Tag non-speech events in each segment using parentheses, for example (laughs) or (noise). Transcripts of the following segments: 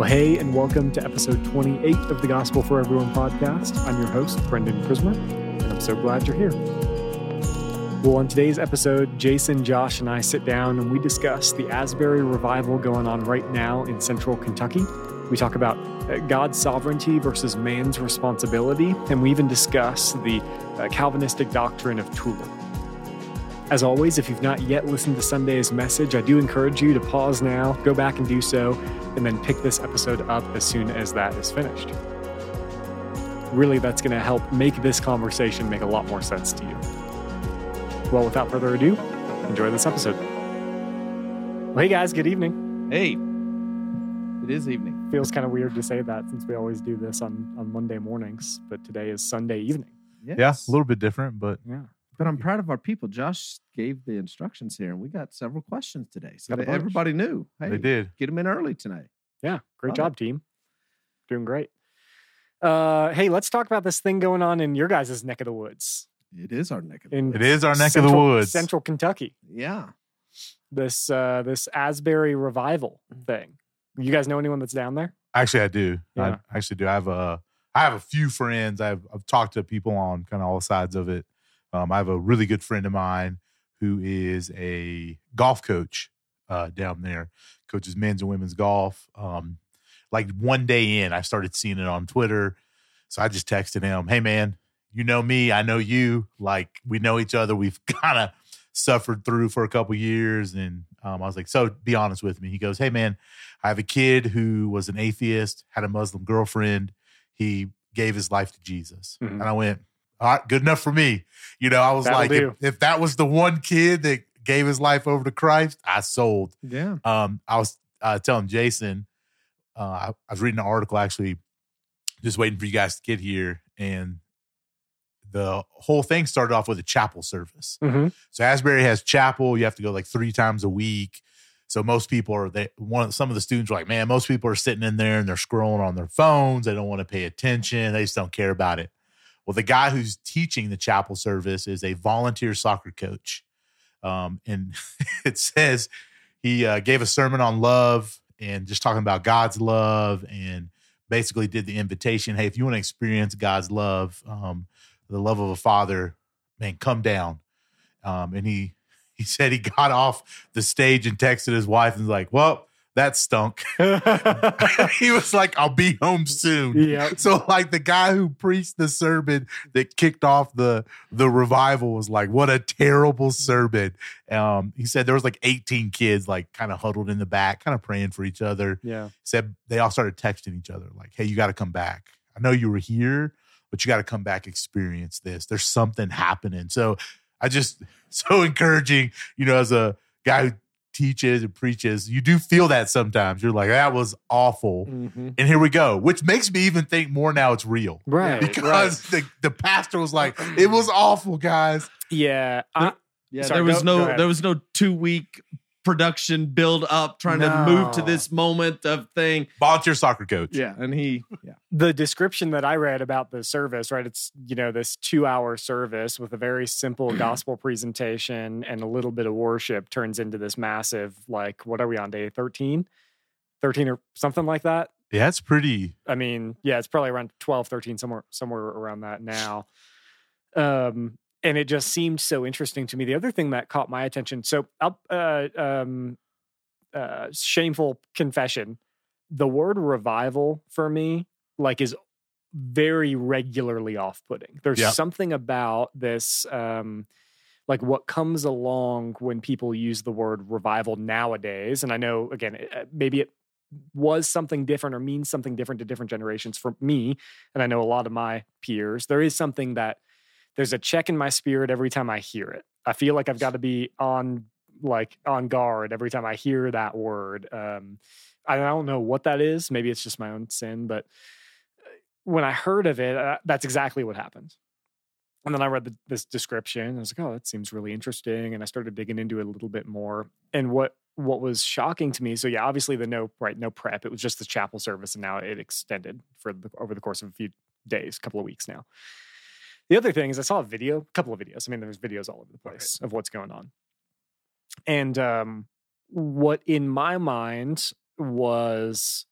Well, hey, and welcome to episode 28 of the Gospel for Everyone podcast. I'm your host, Brendan Prismer, and I'm so glad you're here. Well, on today's episode, Jason, Josh, and I sit down and we discuss the Asbury revival going on right now in central Kentucky. We talk about uh, God's sovereignty versus man's responsibility, and we even discuss the uh, Calvinistic doctrine of tulip. As always, if you've not yet listened to Sunday's message, I do encourage you to pause now, go back and do so, and then pick this episode up as soon as that is finished. Really, that's going to help make this conversation make a lot more sense to you. Well, without further ado, enjoy this episode. Well, hey guys, good evening. Hey, it is evening. Feels kind of weird to say that since we always do this on, on Monday mornings, but today is Sunday evening. Yes. Yeah, a little bit different, but Yeah. But I'm proud of our people. Josh gave the instructions here, and we got several questions today, so Got a that bunch. everybody knew. Hey, they did. Get them in early tonight. Yeah, great Love job, team. Doing great. Uh, hey, let's talk about this thing going on in your guys' neck of the woods. It is our neck of the In It is our neck of the woods. Central Kentucky. Yeah. This uh, this Asbury revival thing. You guys know anyone that's down there? Actually, I do. Yeah. I actually do. I have a. I have a few friends. I've I've talked to people on kind of all sides of it. Um, I have a really good friend of mine who is a golf coach uh, down there, coaches men's and women's golf. Um, like one day in, I started seeing it on Twitter, so I just texted him, "Hey man, you know me, I know you. Like we know each other. We've (laughs) kind of suffered through for a couple years." And um, I was like, "So be honest with me." He goes, "Hey man, I have a kid who was an atheist, had a Muslim girlfriend. He gave his life to Jesus." Mhm. And I went, "All right, good enough for me." You know, I was That'll like, if, if that was the one kid that gave his life over to Christ, I sold Yeah. um, I was uh, telling Jason, uh, I, I was reading an article actually, just waiting for you guys to get here, and the whole thing started off with a chapel service. Mm-hmm. So Asbury has chapel. You have to go like three times a week. So most people are they one some of the students are like, man, most people are sitting in there and they're scrolling on their phones. They don't want to pay attention. They just don't care about it. Well, the guy who's teaching the chapel service is a volunteer soccer coach. Um, and (laughs) it says he uh, gave a sermon on love and just talking about God's love and basically did the invitation. Hey, if you want to experience God's love, um, the love of a father, man, come down. Um, and he (laughs) he said he got off the stage and texted his wife and was like, "Well, that stunk." (laughs) (laughs) he was like, "I'll be home soon." yeah. So like the guy who preached the sermon that kicked off the the revival was like, "What a terrible sermon." Um, he said there was like 18 kids like kind of huddled in the back, kind of praying for each other. Yeah. Said they all started texting each other like, "Hey, you got to come back. I know you were here, but you got to come back experience this. There's something happening." So I just (laughs) so encouraging, you know, as a guy who teaches and preaches, you do feel that sometimes. You're like, "That was awful." Mm-hmm. And here we go, which makes me even think more now it's real Right. because (laughs) the, the pastor was like, it was awful, guys. Yeah. I, Yeah. Sorry, there was go- go no there was no two week production build up trying to move to this moment of thing. Volunteer soccer coach. Yeah. And he yeah. the description that I read about the service, right? It's, you know, this two hour service with a very simple (clears throat) gospel presentation and a little bit of worship turns into this massive, like, what are we on day 13? 13 or something like that. Yeah, it's pretty. I mean, yeah, it's probably around 12, 13, somewhere, somewhere around that now. Um, and it just seemed so interesting to me. The other thing that caught my attention, so I'll, uh, um, uh, shameful confession, the word revival for me, like, is very regularly off-putting. There's something about this, um, like what comes along when people use the word revival nowadays. And I know, again, uh, maybe it was something different or means something different to different generations for me and i know a lot of my peers there is something that there's a check in my spirit every time i hear it i feel like i've got to be on like on guard every time i hear that word um i don't know what that is maybe it's just my own sin but uh, when i heard of it uh, that's exactly what happened and then I read the, this description. And I was like, "Oh, that seems really interesting." And I started digging into it a little bit more. And what what was shocking to me, so yeah, obviously the no right no prep. It was just the chapel service, and now it extended for the, over the course of a few days, a couple of weeks now. The other thing is, I saw a video, a couple of videos. I mean, there's videos all over the place of what's going on. And um, what in my mind was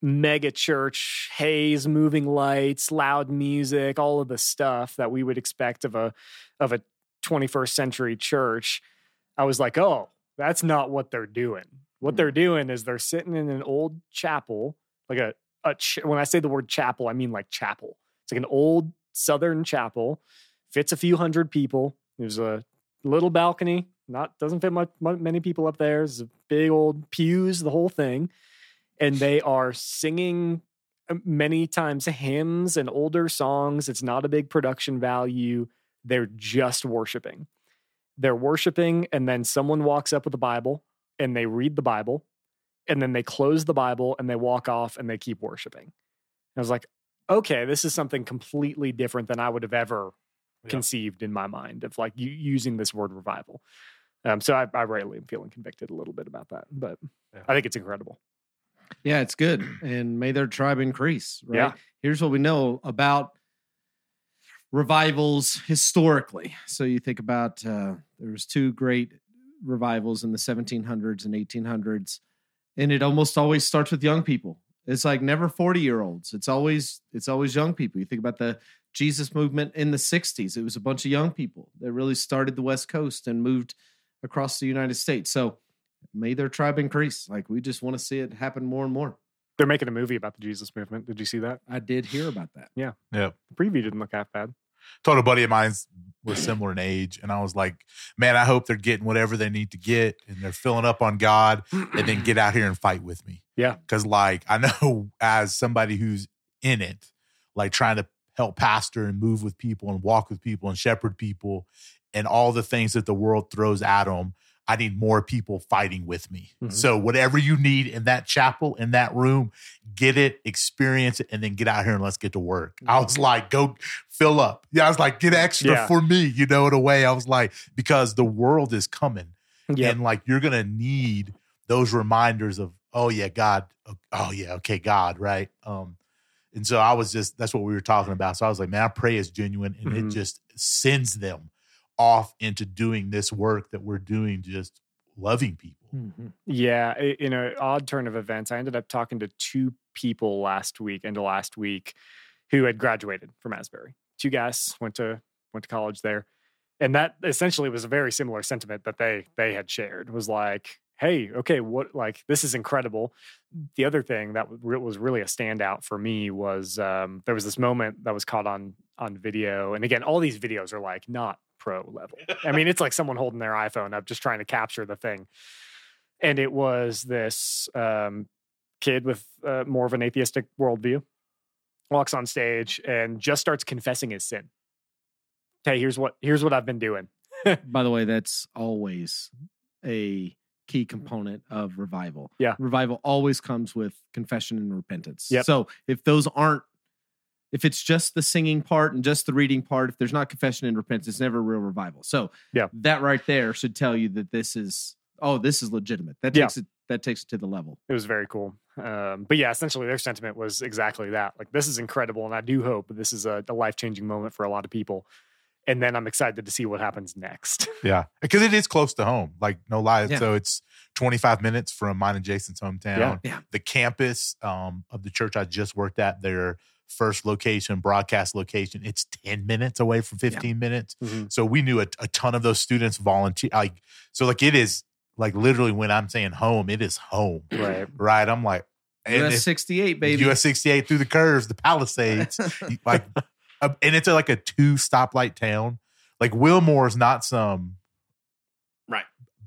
mega church haze moving lights loud music all of the stuff that we would expect of a of a 21st century church i was like oh that's not what they're doing what they're doing is they're sitting in an old chapel like a, a ch- when i say the word chapel i mean like chapel it's like an old southern chapel fits a few hundred people there's a little balcony not doesn't fit much, many people up there there's a big old pews the whole thing and they are singing uh, many times hymns and older songs. It's not a big production value. They're just worshiping. They're worshiping, and then someone walks up with a Bible and they read the Bible, and then they close the Bible and they walk off and they keep worshiping. And I was like, okay, this is something completely different than I would have ever Yeah. conceived in my mind of like you using this word revival. Um, so I, I rightly am feeling convicted a little bit about that, but Yeah. I think it's incredible. Yeah, it's good. And may their tribe increase, right? Yeah. Here's what we know about revivals historically. So you think about uh, there was two great revivals in the 1700s and 1800s, and it almost always starts with young people. It's like never 40 year olds. It's always it's always young people. You think about the Jesus movement in the 60s. It was a bunch of young people that really started the West Coast and moved across the United States. So may their tribe increase. Like we just want to see it happen more and more. They're making a movie about the Jesus movement. Did you see that? I did hear about that. Yeah. Yeah. The preview didn't look half bad. Told a buddy of mine we're similar in age, and I was like, man, I hope they're getting whatever they need to get, and they're filling up on God, and then get out here and fight with me. (clears throat) Yeah. because like I know (laughs) as somebody who's in it, like trying to help pastor and move with people and walk with people and shepherd people, and all the things that the world throws at them. I need more people fighting with me. Mhm. So whatever you need in that chapel, in that room, get it, experience it, and then get out here and let's get to work. I was like, go fill up. Yeah, I was like, get extra Yeah. for me, you know, in a way. I was like, because the world is coming. Yeah. And like you're gonna need those reminders of, oh yeah, God, oh yeah, okay, God, right? Um, and so I was just that's what we were talking about. So I was like, man, I pray it's genuine and Mhm. it just sends them off into doing this work that we're doing, just loving people. Yeah, in an odd turn of events, I ended up talking to two people last week, into last week, who had graduated from Asbury. Two guys went to went to college there, and that essentially was a very similar sentiment that they they had shared. Was like, hey, okay, what like this is incredible. The other thing that was really a standout for me was um, there was this moment that was caught on on video, and again, all these videos are like not pro level. (laughs) I mean, it's like someone holding their iPhone up just trying to capture the thing and it was this um, kid with uh, more of an atheistic worldview walks on stage and just starts confessing his sin hey here's what here's what i've been doing (laughs) By the way, that's always a key component of revival. Yeah. Revival always comes with confession and repentance. Yep. So if those aren't, if it's just the singing part and just the reading part, if there's not confession and repentance, it's never a real revival. So Yeah. that right there should tell you that this is, oh, this is legitimate. That Yeah. takes it, that takes it to the level. it was very cool um, but yeah essentially their sentiment was exactly that like this is incredible and i do hope this is a, a life-changing moment for a lot of people and then i'm excited to see what happens next (laughs) Yeah. Because it is close to home. Like no lie. Yeah. So it's 25 minutes from mine and Jason's hometown. Yeah. Yeah. The campus um, of the church I just worked at, their first location, broadcast location, it's 10 minutes away from 15 minutes. Mhm. So we knew a, a ton of those students volunteer. Like, so like it is like literally when I'm saying home, it is home. right Right. I'm like, and US 68, baby. US 68 through the curves, the Palisades, (laughs) like, and it's a, like a two stoplight town. Like Wilmore is not some Right.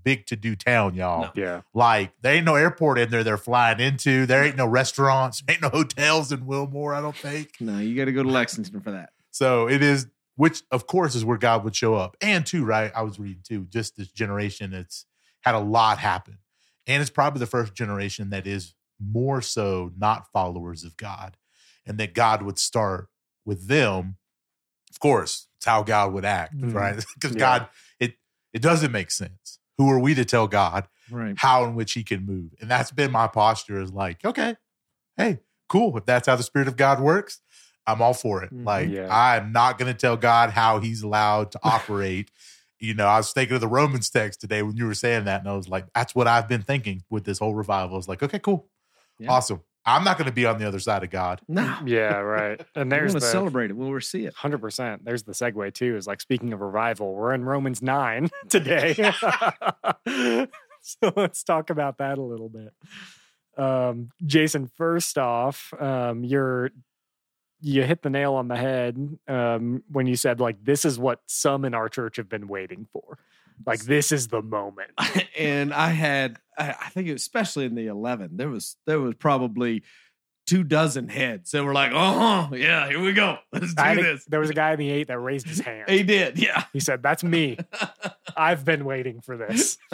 Big to do town, y'all. No. yeah Like there ain't no airport in there they're flying into. There ain't no restaurants, (laughs) ain't no hotels in Wilmore. I don't think no, you got to go to Lexington for that. so. It is, which of course is where God would show up. And too, right? I was reading too. Just this generation, that's had a lot happen, and it's probably the first generation that is more so not followers of God, and that God would start with them. Of course, it's how God would act, Mhm. right? (laughs) Because Yeah. God, it it doesn't make sense. Who are we to tell God Right. how in which He can move? And that's been my posture. Is like, okay, hey, cool. If that's how the Spirit of God works, I'm all for it. Mhm. Like, Yeah. I'm not going to tell God how He's allowed to (laughs) operate. you know, I was thinking of the Romans text today when you were saying that, and I was like, that's what I've been thinking with this whole revival. It's like, okay, cool, Yeah. awesome. I'm not going to be on the other side of God. (laughs) No. Yeah, right. And there's going to the celebrate it We'll see it. Hundred percent. There's the segue too. Is like speaking of revival, we're in Romans nine (laughs) today, (laughs) so let's talk about that a little bit. Um, Jason, first off, um, you're you hit the nail on the head um, when you said like this is what some in our church have been waiting for. Like this is the moment. (laughs) and I had, I I think, it was, especially in the eleven, there was there was probably two dozen heads that were like, "Oh, yeah, here we go, let's do this." there was a guy in the eight that raised his hand. He did, yeah. He said, "That's me. (laughs) I've been waiting for this." (laughs)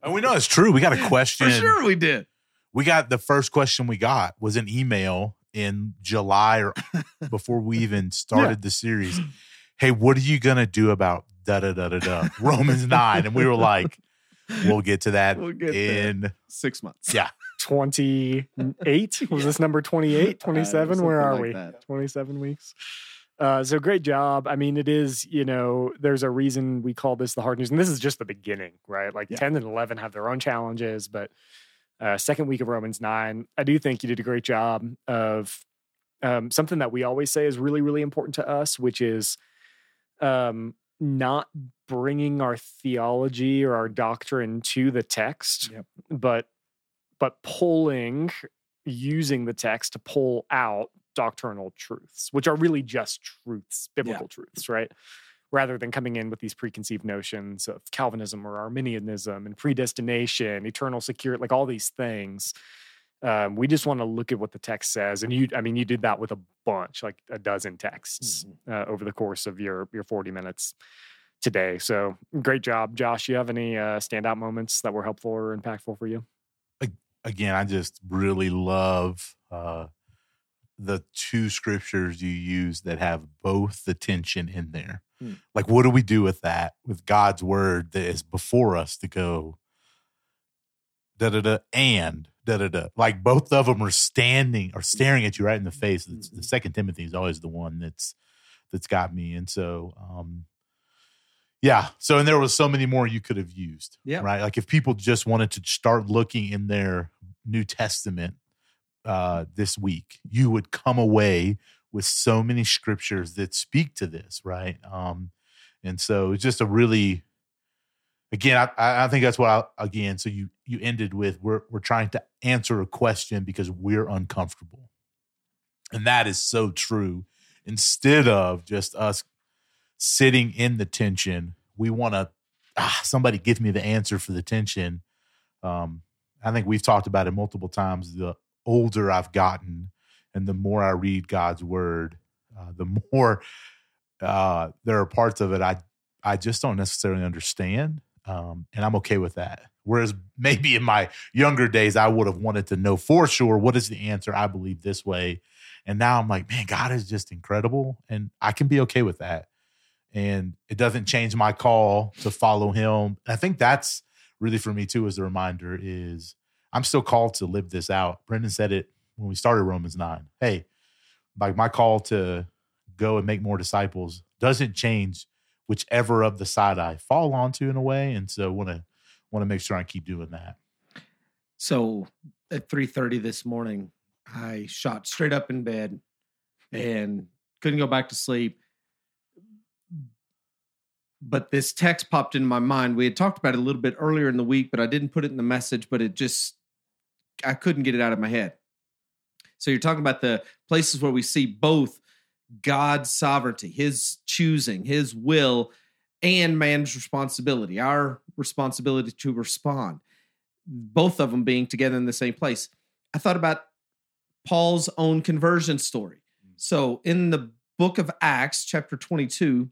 And we know it's true. We got a question. For sure, we did. We got the first question we got was an email in July or before we even started the series. Hey, what are you gonna do about da da da da da Romans nine? And we were like, we'll get to that We'll get there. in Six months. yeah. 28 was this number 28 (laughs) 27 Uh, where are like we that. 27 weeks uh, so great job i mean it is you know there's a reason we call this the hard news and this is just the beginning right like Yeah. 10 and 11 have their own challenges but uh, second week of romans 9 i do think you did a great job of um, something that we always say is really really important to us which is um, not bringing our theology or our doctrine to the text Yep. but but pulling using the text to pull out doctrinal truths which are really just truths biblical truths right? Rather than coming in with these preconceived notions of calvinism or arminianism and predestination eternal security like all these things um, we just want to look at what the text says and you i mean you did that with a bunch like a dozen texts uh, over the course of your your 40 minutes today so great job josh you have any uh, standout moments that were helpful or impactful for you Again, I just really love uh the two scriptures you use that have both the tension in there. Hmm. Like, what do we do with that? With God's word that is before us to go da da da and da da da. Like both of them are standing or staring at you right in the face. It's, the second Timothy is always the one that's that's got me. And so um yeah. So and there was so many more you could have used. Yeah. Right. Like if people just wanted to start looking in their New Testament uh this week, you would come away with so many scriptures that speak to this, right? Um, and so it's just a really, again, I- I, think that's what I, again. So you you ended with we're we're trying to answer a question because we're uncomfortable, and that is so true. Instead of just us sitting in the tension, we want to ah, somebody give me the answer for the tension. Um, I think we've talked about it multiple times. The older I've gotten, and the more I read God's word, uh, the (laughs) more uh, there are parts of it I I just don't necessarily understand, um, and I'm okay with that. Whereas maybe in my younger days, I would have wanted to know for sure what is the answer. I believe this way, and now I'm like, man, God is just incredible, and I can be okay with that. And it doesn't change my call to follow Him. And I think that's really for me too. As a reminder, is I'm still called to live this out. Brendan said it when we started Romans 9. Hey, like my call to go and make more disciples doesn't change whichever of the side I fall onto in a way. And so want to want to make sure I keep doing that. So at 3:30 this morning, I shot straight up in bed and couldn't go back to sleep. But this text popped in my mind. We had talked about it a little bit earlier in the week, but I didn't put it in the message, but it just I couldn't get it out of my head. So you're talking about the places where we see both God's sovereignty, his choosing, his will, and man's responsibility, our responsibility to respond both of them being together in the same place. I thought about Paul's own conversion story. So in the book of Acts, chapter 22,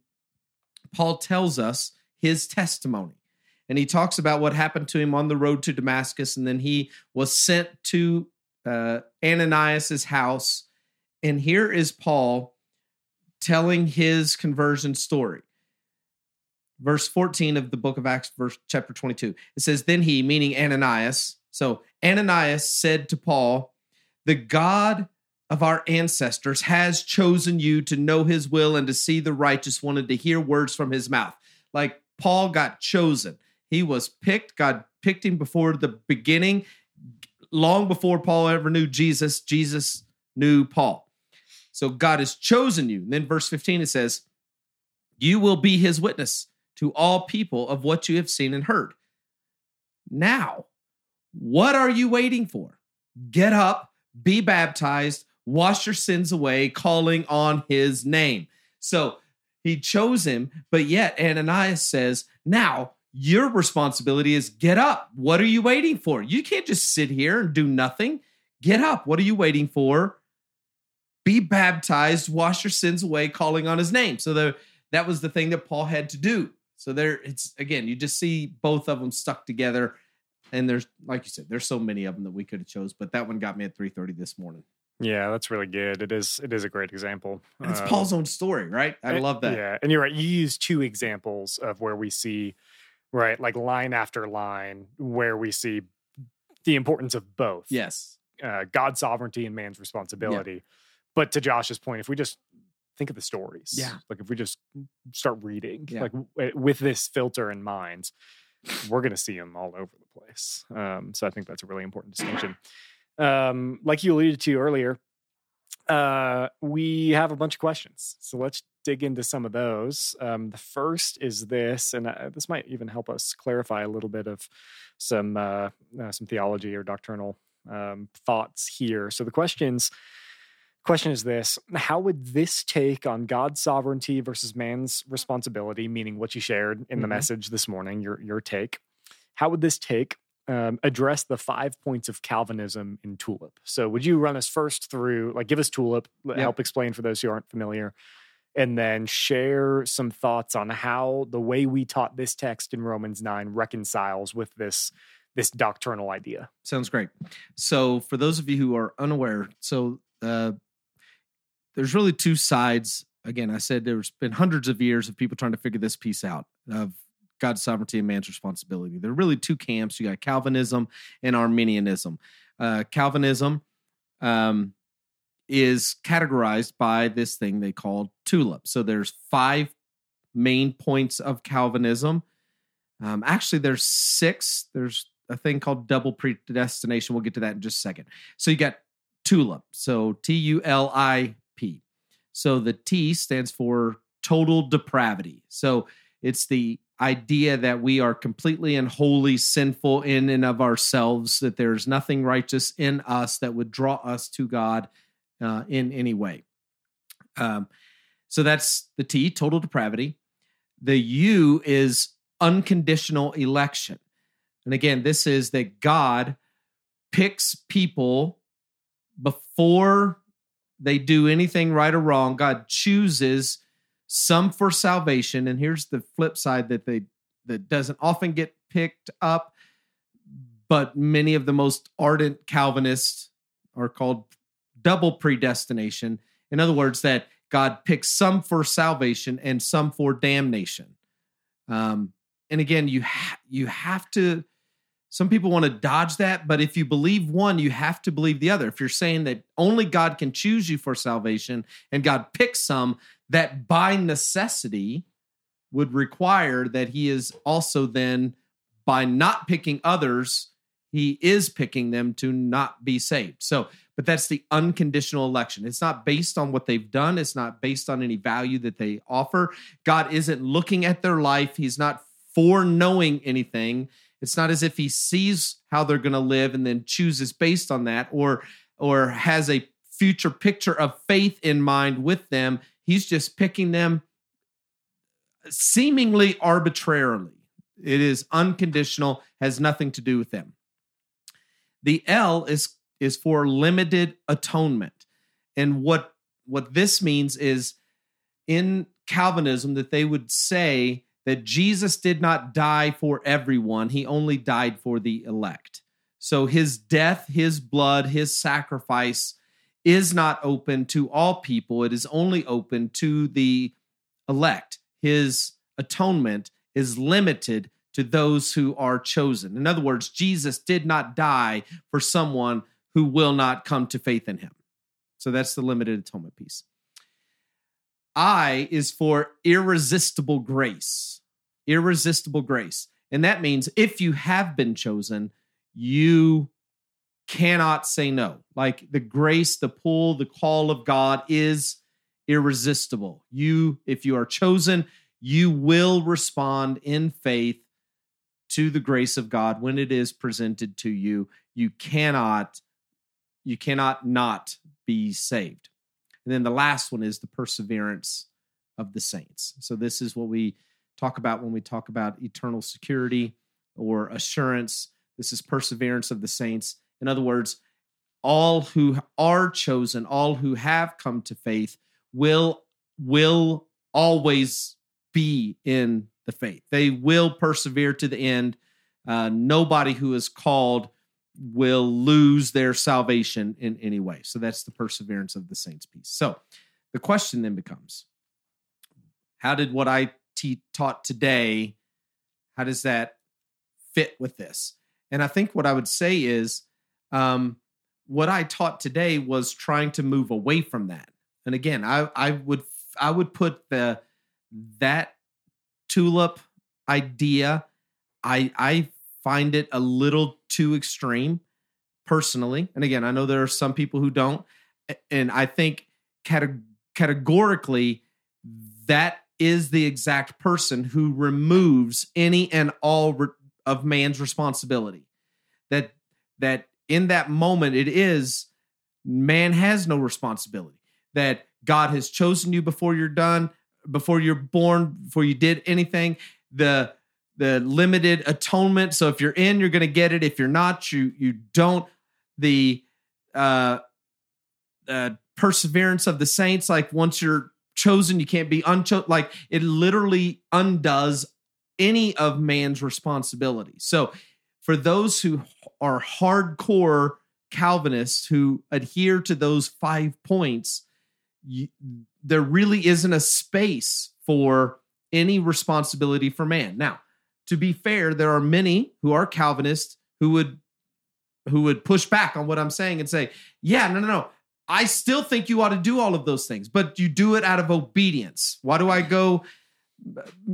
Paul tells us his testimony. And he talks about what happened to him on the road to Damascus. And then he was sent to uh, Ananias's house. And here is Paul telling his conversion story verse 14 of the book of Acts, verse chapter 22. It says, Then he, meaning Ananias, so Ananias said to Paul, The God of our ancestors has chosen you to know his will and to see the righteous and to hear words from his mouth. Like Paul got chosen. He was picked, God picked him before the beginning, long before Paul ever knew Jesus, Jesus knew Paul. So God has chosen you. And then verse 15 it says, You will be his witness to all people of what you have seen and heard. Now, what are you waiting for? Get up, be baptized, wash your sins away, calling on his name. So he chose him, but yet Ananias says, Now your responsibility is get up. What are you waiting for? You can't just sit here and do nothing. Get up. What are you waiting for? Be baptized, wash your sins away, calling on his name. So the, that was the thing that Paul had to do. So there, it's again, you just see both of them stuck together. And there's, like you said, there's so many of them that we could have chose, but that one got me at 3:30 this morning. Yeah, that's really good. It is. It is a great example. And it's Um, Paul's own story, right? I and- love that. Yeah, and you're right. You use two examples of where we see, right, like line after line, where we see the importance of both. Yes. uh, God's sovereignty and man's responsibility. But to Josh's point, if we just think of the stories, Yeah. like if we just start reading, Yeah. like w- with this filter in mind, we're going to see them all over the place. Um, so I think that's a really important distinction. Um, like you alluded to earlier, uh, we have a bunch of questions. So let's dig into some of those. Um, the first is this, and uh, this might even help us clarify a little bit of some uh, uh, some theology or doctrinal um, thoughts here. So the questions question is this: How would this take on God's sovereignty versus man's responsibility? Meaning what you shared in the Mhm. message this morning, your your take. How would this take um, address the five points of Calvinism in Tulip? So would you run us first through, like, give us Tulip, Yeah. help explain for those who aren't familiar, and then share some thoughts on how the way we taught this text in Romans nine reconciles with this this doctrinal idea. Sounds great. So, for those of you who are unaware, so uh, there's really two sides. Again, I said there's been hundreds of years of people trying to figure this piece out of God's sovereignty and man's responsibility. There are really two camps. You got Calvinism and Arminianism. Uh, Calvinism um, is categorized by this thing they call tulip. So there's five main points of Calvinism. Um, actually, there's six. There's a thing called double predestination. We'll get to that in just a second. So you got tulip. So T U L I P. So the T stands for total depravity. So it's the idea that we are completely and wholly sinful in and of ourselves, that there's nothing righteous in us that would draw us to God uh, in any way. Um, so that's the T, total depravity. The U is unconditional election. And again, this is that God picks people before they do anything right or wrong. God chooses some for salvation. And here's the flip side that they that doesn't often get picked up, but many of the most ardent Calvinists are called double predestination. In other words, that God picks some for salvation and some for damnation. Um, and again, you ha- you have to. Some people want to dodge that, but if you believe one, you have to believe the other. If you're saying that only God can choose you for salvation and God picks some, that by necessity would require that He is also then, by not picking others, He is picking them to not be saved. So, but that's the unconditional election. It's not based on what they've done, it's not based on any value that they offer. God isn't looking at their life, He's not foreknowing anything. It's not as if he sees how they're going to live and then chooses based on that or or has a future picture of faith in mind with them. He's just picking them seemingly arbitrarily. It is unconditional, has nothing to do with them. The L is is for limited atonement. And what what this means is in Calvinism that they would say that Jesus did not die for everyone, he only died for the elect. So his death, his blood, his sacrifice is not open to all people, it is only open to the elect. His atonement is limited to those who are chosen. In other words, Jesus did not die for someone who will not come to faith in him. So that's the limited atonement piece. I is for irresistible grace. Irresistible grace. And that means if you have been chosen, you cannot say no. Like the grace, the pull, the call of God is irresistible. You, if you are chosen, you will respond in faith to the grace of God when it is presented to you. You cannot, you cannot not be saved. And then the last one is the perseverance of the saints. So this is what we talk about when we talk about eternal security or assurance. This is perseverance of the saints. In other words, all who are chosen, all who have come to faith will will always be in the faith. They will persevere to the end. Uh, nobody who is called will lose their salvation in any way. So that's the perseverance of the saints piece. So the question then becomes how did what I te- taught today how does that fit with this? And I think what I would say is um, what I taught today was trying to move away from that. And again, I, I would I would put the that tulip idea. I I find it a little too extreme personally. And again, I know there are some people who don't. And I think cate- categorically that is the exact person who removes any and all re- of man's responsibility. That that in that moment it is man has no responsibility. That God has chosen you before you're done, before you're born, before you did anything. The the limited atonement. So if you're in, you're going to get it. If you're not, you you don't. The uh, uh, perseverance of the saints, like once you're chosen, you can't be unchosen. Like it literally undoes any of man's responsibility. So for those who are hardcore Calvinists who adhere to those five points, you, there really isn't a space for any responsibility for man. Now, to be fair, there are many who are Calvinists who would who would push back on what I'm saying and say, "Yeah, no, no, no. I still think you ought to do all of those things, but you do it out of obedience. Why do I go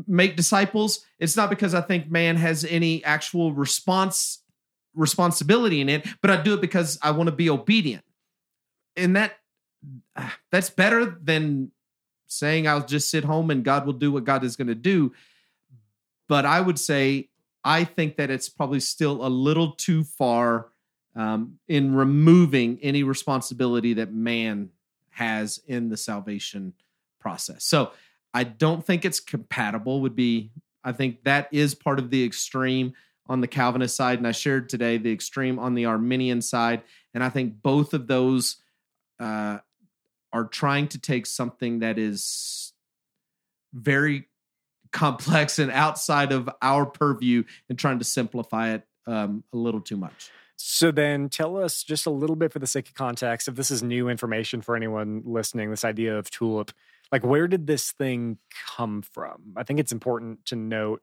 make disciples? It's not because I think man has any actual response responsibility in it, but I do it because I want to be obedient. And that that's better than saying I'll just sit home and God will do what God is going to do. But I would say I think that it's probably still a little too far um, in removing any responsibility that man has in the salvation process. So I don't think it's compatible, would be, I think that is part of the extreme on the Calvinist side. And I shared today the extreme on the Arminian side. And I think both of those uh, are trying to take something that is very complex and outside of our purview and trying to simplify it um, a little too much. So then tell us just a little bit for the sake of context, if this is new information for anyone listening, this idea of tulip, like where did this thing come from? I think it's important to note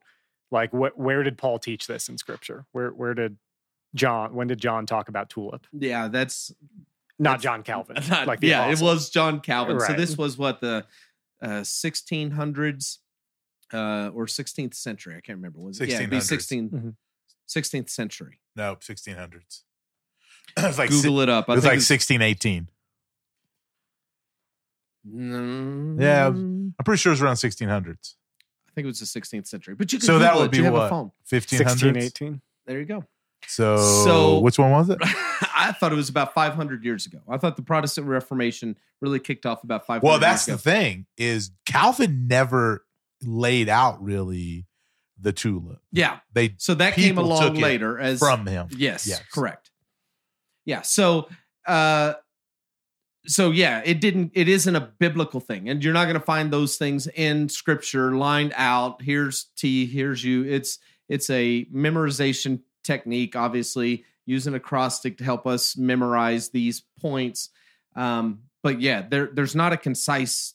like what where did Paul teach this in scripture? Where where did John when did John talk about tulip? Yeah, that's Not That's- John Calvin. (laughs) Not- like yeah, apostle. it was John Calvin. So this was what the uh, 1600s uh, or 16th century. I can't remember. Was it? Yeah, it'd be 1600s. 16, Mhm. 16th century. Nope, 1600s. (clears throat) it's like si- Google it up. it was like 1618. Mm, Yeah, I'm pretty sure it was around 1600s. I think it was the 16th century. But you can So Google that would it. be you have what? a phone. 1500s. 16, 18. There you go. So, So- which one was it? (laughs) I thought it was about 500 years ago. I thought the Protestant Reformation really kicked off about 500 Well, that's the years ago. thing is Calvin never laid out really the tulip. Yeah. They So that came along later as from him. Yes, Yes. correct. Yeah. So uh so yeah, it didn't it isn't a biblical thing. And you're not going to find those things in scripture lined out. Here's T, here's you. It's it's a memorization technique obviously using acrostic to help us memorize these points. Um but yeah, there there's not a concise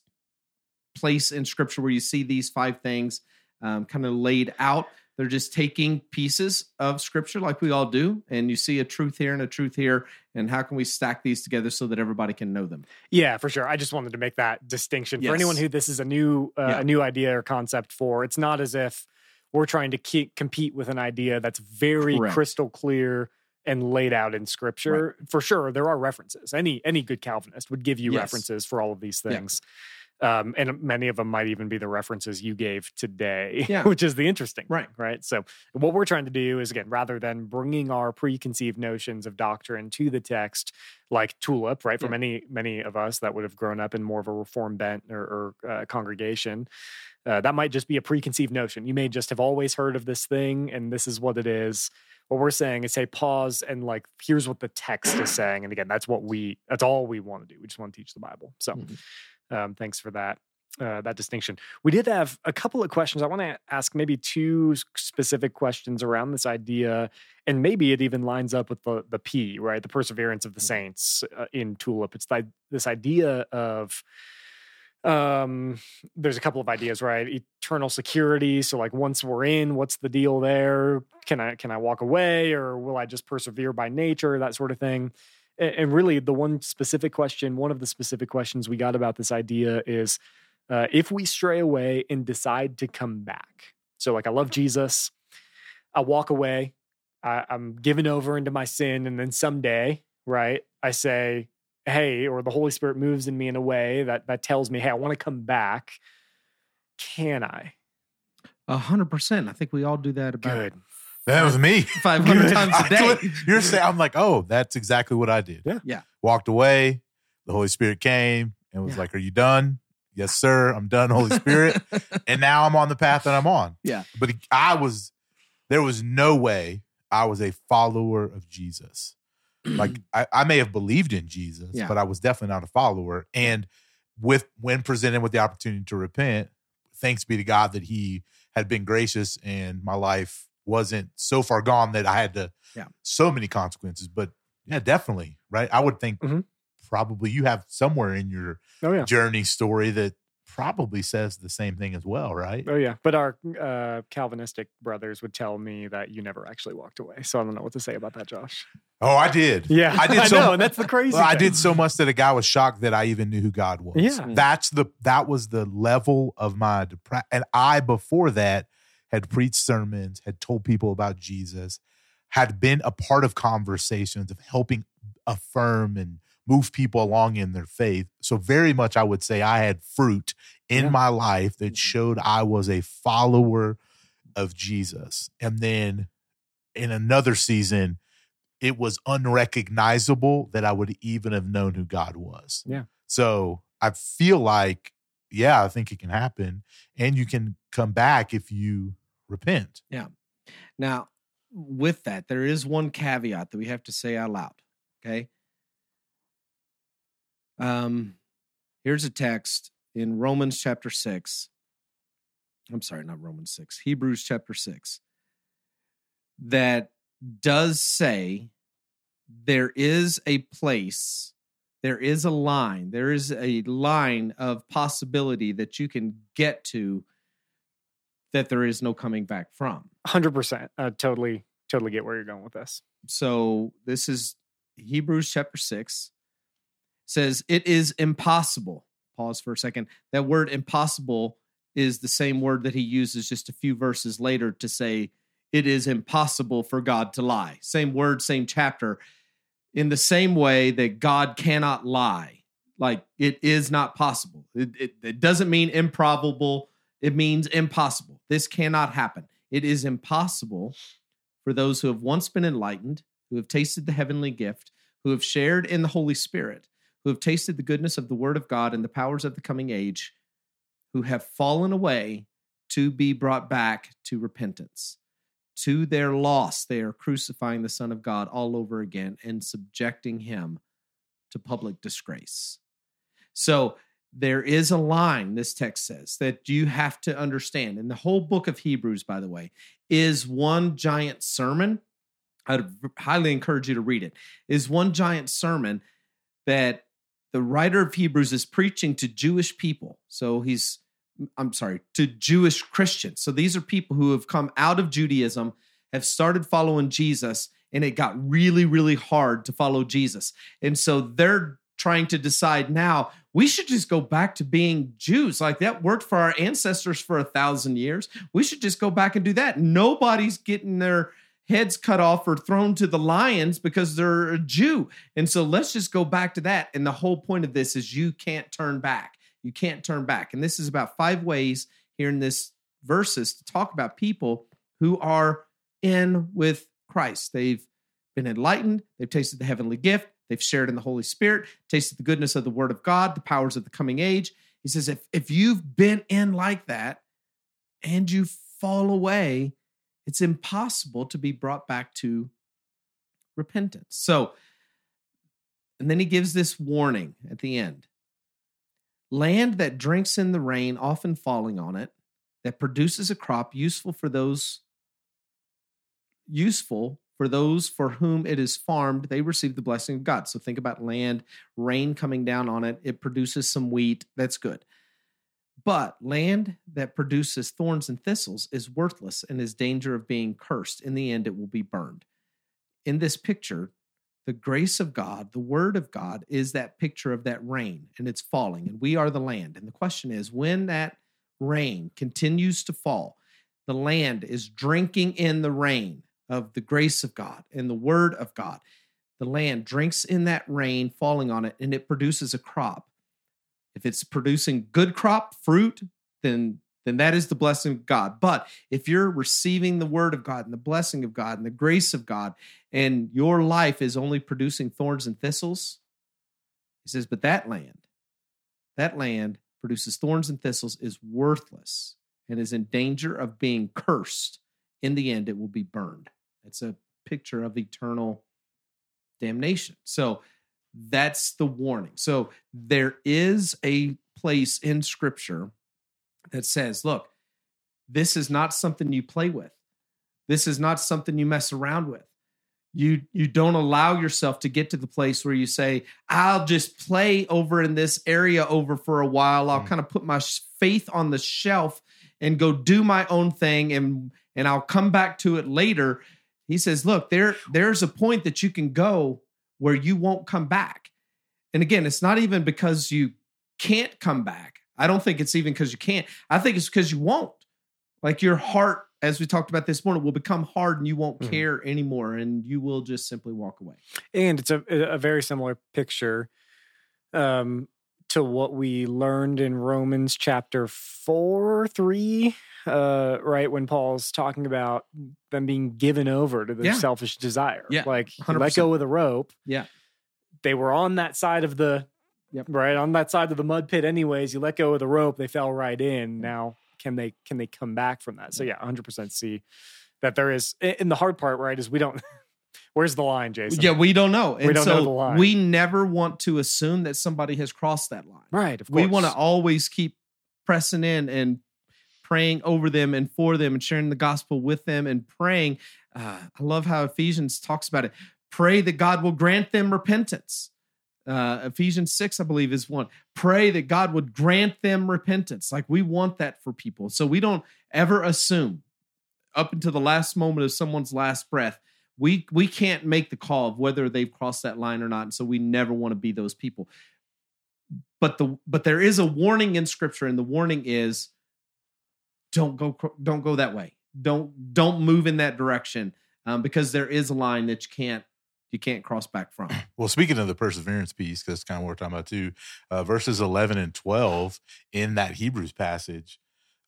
place in scripture where you see these five things um, kind of laid out. They're just taking pieces of scripture like we all do, and you see a truth here and a truth here, and how can we stack these together so that everybody can know them? Yeah, for sure. I just wanted to make that distinction for anyone who this is a new uh, Yeah. a new idea or concept for. It's not as if we're trying to keep, compete with an idea that's very Correct. crystal clear and laid out in scripture. For sure, there are references. Any any good Calvinist would give you Yes. references for all of these Yeah. Um, and many of them might even be the references you gave today, (laughs) Yeah. which is the interesting Right. thing, right? So, what we're trying to do is again, rather than bringing our preconceived notions of doctrine to the text, like Tulip, right? For Yeah. many many of us that would have grown up in more of a reform bent or, or uh, congregation, uh, that might just be a preconceived notion. You may just have always heard of this thing, and this is what it is. What we're saying is, say, pause and like, here's what the text is (clears throat) saying, and again, that's what we, that's all we want to do. We just want to teach the Bible. So, Mhm. Um, thanks for that. Uh, that distinction. We did have a couple of questions. I want to ask maybe two specific questions around this idea, and maybe it even lines up with the the P, right? The perseverance of the saints uh, in Tulip. It's like this idea of um there's a couple of ideas right eternal security so like once we're in what's the deal there can i can i walk away or will i just persevere by nature that sort of thing and really the one specific question one of the specific questions we got about this idea is uh, if we stray away and decide to come back. So like i love jesus. I walk away. I, i'm given over into my sin and then someday right i say hey or the holy spirit moves in me in a way that that tells me hey i want to come back. Can i? A hundred percent. I think we all do that about good That was me. (laughs) 500 (laughs) times a day. You're saying I'm like, oh, that's exactly what I did. Yeah. Yeah. Walked away. The Holy Spirit came and was Yeah. like, "Are you done?" Yes, sir. I'm done, Holy Spirit. (laughs) and now I'm on the path that I'm on. Yeah. But I was, there was no way I was a follower of Jesus. (clears throat) Like I, I may have believed in Jesus, Yeah. but I was definitely not a follower. And with when presented with the opportunity to repent, thanks be to God that He had been gracious and my life wasn't so far gone that I had to Yeah. so many consequences. But yeah, definitely. Right. I would think Mhm. probably you have somewhere in your oh yeah journey story that probably says the same thing as well, right? Oh yeah, but our uh, Calvinistic brothers would tell me that you never actually walked away. So I don't know what to say about that, Josh. Oh, I did. Yeah, I did (laughs) I so know, mu- and that's the crazy. Well, I did so much that a guy was shocked that I even knew who God was. Yeah. That's the that was the level of my depression. And I before that had preached sermons, had told people about Jesus, had been a part of conversations of helping affirm and move people along in their faith. So very much I would say I had fruit in Yeah. my life that mm-hmm. showed I was a follower of Jesus. And then in another season, it was unrecognizable that I would even have known who God was. Yeah. So I feel like, yeah, I think it can happen. And you can come back if you repent. Yeah. Now, with that, there is one caveat that we have to say out loud. Okay. Um, here's a text in Romans chapter 6. I'm sorry, not Romans 6, Hebrews chapter 6, that does say there is a place, there is a line, there is a line of possibility that you can get to that there is no coming back from. hundred percent. Uh, totally, totally get where you're going with this. so this is Hebrews chapter 6 says it is impossible. Pause for a second. That word impossible is the same word that he uses just a few verses later to say it is impossible for God to lie. Same word, same chapter. In the same way that God cannot lie. Like it is not possible. It, it, it doesn't mean improbable. It means impossible. This cannot happen. It is impossible for those who have once been enlightened, who have tasted the heavenly gift, who have shared in the Holy Spirit, who have tasted the goodness of the Word of God and the powers of the coming age, who have fallen away to be brought back to repentance. To their loss, they are crucifying the Son of God all over again and subjecting him to public disgrace. So there is a line, this text says, that you have to understand. And the whole book of Hebrews, by the way, is one giant sermon. I'd highly encourage you to read it. Is one giant sermon that the writer of Hebrews is preaching to Jewish people. So he's, I'm sorry, to Jewish Christians. So these are people who have come out of Judaism, have started following Jesus, and it got really, really hard to follow Jesus. And so they're trying to decide now we should just go back to being Jews. Like that worked for our ancestors for a thousand years. We should just go back and do that. Nobody's getting their heads cut off or thrown to the lions because they're a Jew. And so let's just go back to that. And the whole point of this is you can't turn back. You can't turn back. And this is about five ways here in this verses to talk about people who are in with Christ. They've been enlightened, they've tasted the heavenly gift, they've shared in the Holy Spirit, tasted the goodness of the word of God, the powers of the coming age. He says, if, if you've been in like that and you fall away, it's impossible to be brought back to repentance. So, and then he gives this warning at the end land that drinks in the rain, often falling on it, that produces a crop useful for those useful for those for whom it is farmed, they receive the blessing of God. So think about land, rain coming down on it, it produces some wheat. That's good. But land that produces thorns and thistles is worthless and is danger of being cursed. In the end, it will be burned. In this picture, the grace of God, the word of God, is that picture of that rain and it's falling, and we are the land. And the question is when that rain continues to fall, the land is drinking in the rain of the grace of God and the word of God. The land drinks in that rain falling on it and it produces a crop. If it's producing good crop, fruit, then then that is the blessing of God. But if you're receiving the word of God and the blessing of God and the grace of God, and your life is only producing thorns and thistles, he says, but that land, that land produces thorns and thistles, is worthless and is in danger of being cursed. In the end, it will be burned. It's a picture of eternal damnation. So that's the warning. So there is a place in scripture that says, look, this is not something you play with. This is not something you mess around with. You you don't allow yourself to get to the place where you say, I'll just play over in this area over for a while. I'll mm. kind of put my faith on the shelf and go do my own thing and and I'll come back to it later. He says, look, there there's a point that you can go where you won't come back. And again, it's not even because you can't come back. I don't think it's even because you can't. I think it's because you won't. Like your heart, as we talked about this morning, will become hard and you won't mm-hmm. care anymore and you will just simply walk away. And it's a, a very similar picture um, to what we learned in Romans chapter 4, 3, uh, right? When Paul's talking about them being given over to the yeah. selfish desire. Yeah. Like, let go of the rope. Yeah. They were on that side of the, yep. right? On that side of the mud pit, anyways. You let go of the rope, they fell right in. Now, can they can they come back from that? So yeah, 100% see that there is. In the hard part, right, is we don't (laughs) Where's the line, Jason? Yeah, we don't know. And we don't so know the line. We never want to assume that somebody has crossed that line. Right. We want to always keep pressing in and praying over them and for them and sharing the gospel with them and praying. Uh, I love how Ephesians talks about it. Pray that God will grant them repentance. Uh, Ephesians 6, I believe, is one. Pray that God would grant them repentance. Like we want that for people. So we don't ever assume up until the last moment of someone's last breath we we can't make the call of whether they've crossed that line or not and so we never want to be those people but the but there is a warning in scripture and the warning is don't go don't go that way don't don't move in that direction um, because there is a line that you can't you can't cross back from. (clears throat) Well, speaking of the perseverance piece, because kind of what we're talking about too, uh, verses 11 and 12 in that Hebrews passage,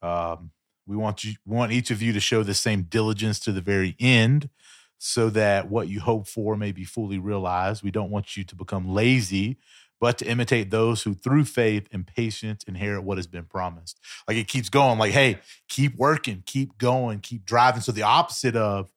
um, we want you want each of you to show the same diligence to the very end, so that what you hope for may be fully realized. We don't want you to become lazy, but to imitate those who through faith and patience inherit what has been promised. Like it keeps going, like, hey, keep working, keep going, keep driving. So the opposite of,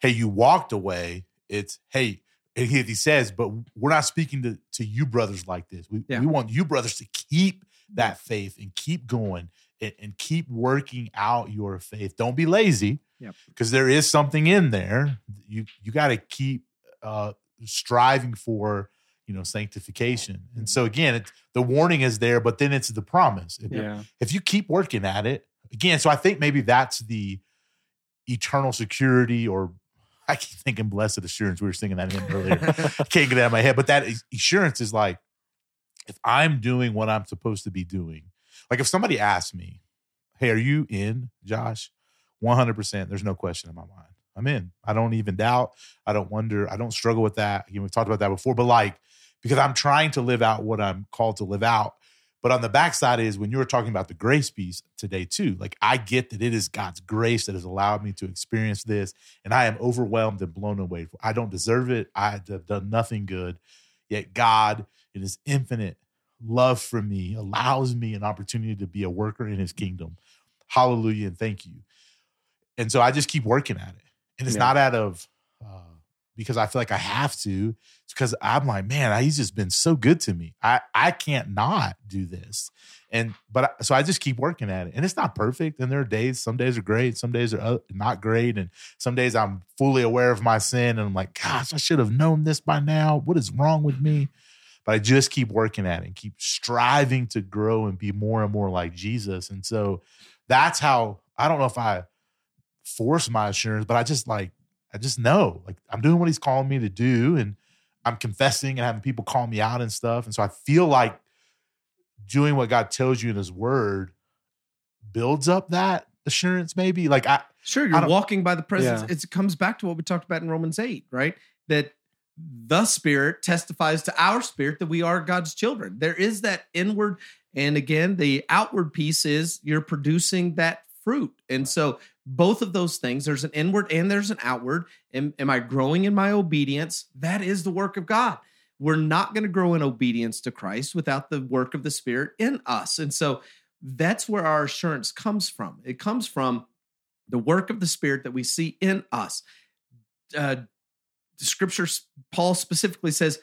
hey, you walked away, it's, hey, and he, he says, but we're not speaking to, to you brothers like this. We, yeah. we want you brothers to keep that faith and keep going and, and keep working out your faith. Don't be lazy because there is something in there. You you got to keep uh, striving for you know sanctification. And so again, it's, the warning is there, but then it's the promise. If, yeah. if you keep working at it again, so I think maybe that's the eternal security or (laughs) I keep thinking blessed assurance. We were singing that in earlier. (laughs) I can't get it out of my head, but that assurance is like if I'm doing what I'm supposed to be doing. Like if somebody asks me, "Hey, are you in, Josh?" 100%. There's no question in my mind. I'm in. I don't even doubt. I don't wonder. I don't struggle with that. You know, we've talked about that before, but like because I'm trying to live out what I'm called to live out. But on the backside is when you were talking about the grace piece today too. Like I get that it is God's grace that has allowed me to experience this, and I am overwhelmed and blown away. I don't deserve it. I have done nothing good, yet God, in His infinite love for me, allows me an opportunity to be a worker in His kingdom. Hallelujah and thank you. And so I just keep working at it, and it's Yeah. not out of uh, because I feel like I have to. Because I'm like, man, he's just been so good to me. I I can't not do this, and but so I just keep working at it, and it's not perfect. And there are days, some days are great, some days are uh, not great, and some days I'm fully aware of my sin, and I'm like, gosh, I should have known this by now. What is wrong with me? But I just keep working at it and keep striving to grow and be more and more like Jesus. And so that's how I don't know if I force my assurance, but I just like I just know like I'm doing what he's calling me to do and I'm confessing and having people call me out and stuff. And so I feel like doing what God tells you in his word builds up that assurance, maybe. Like I Sure, you're don't- walking by the presence. Yeah. It comes back to what we talked about in Romans 8, right? That the Spirit testifies to our spirit that we are God's children. There is that inward, and again, the outward piece is you're producing that fruit. And so, both of those things, there's an inward and there's an outward. Am, am I growing in my obedience? That is the work of God. We're not going to grow in obedience to Christ without the work of the Spirit in us. And so, that's where our assurance comes from. It comes from the work of the Spirit that we see in us. Uh, the scripture, Paul specifically says,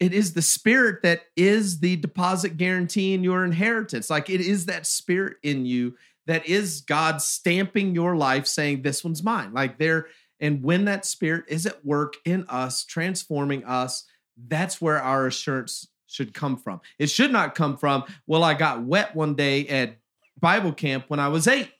it is the Spirit that is the deposit guarantee in your inheritance. Like it is that Spirit in you that is God stamping your life, saying, This one's mine. Like there, and when that Spirit is at work in us, transforming us, that's where our assurance should come from. It should not come from, well, I got wet one day at Bible camp when I was eight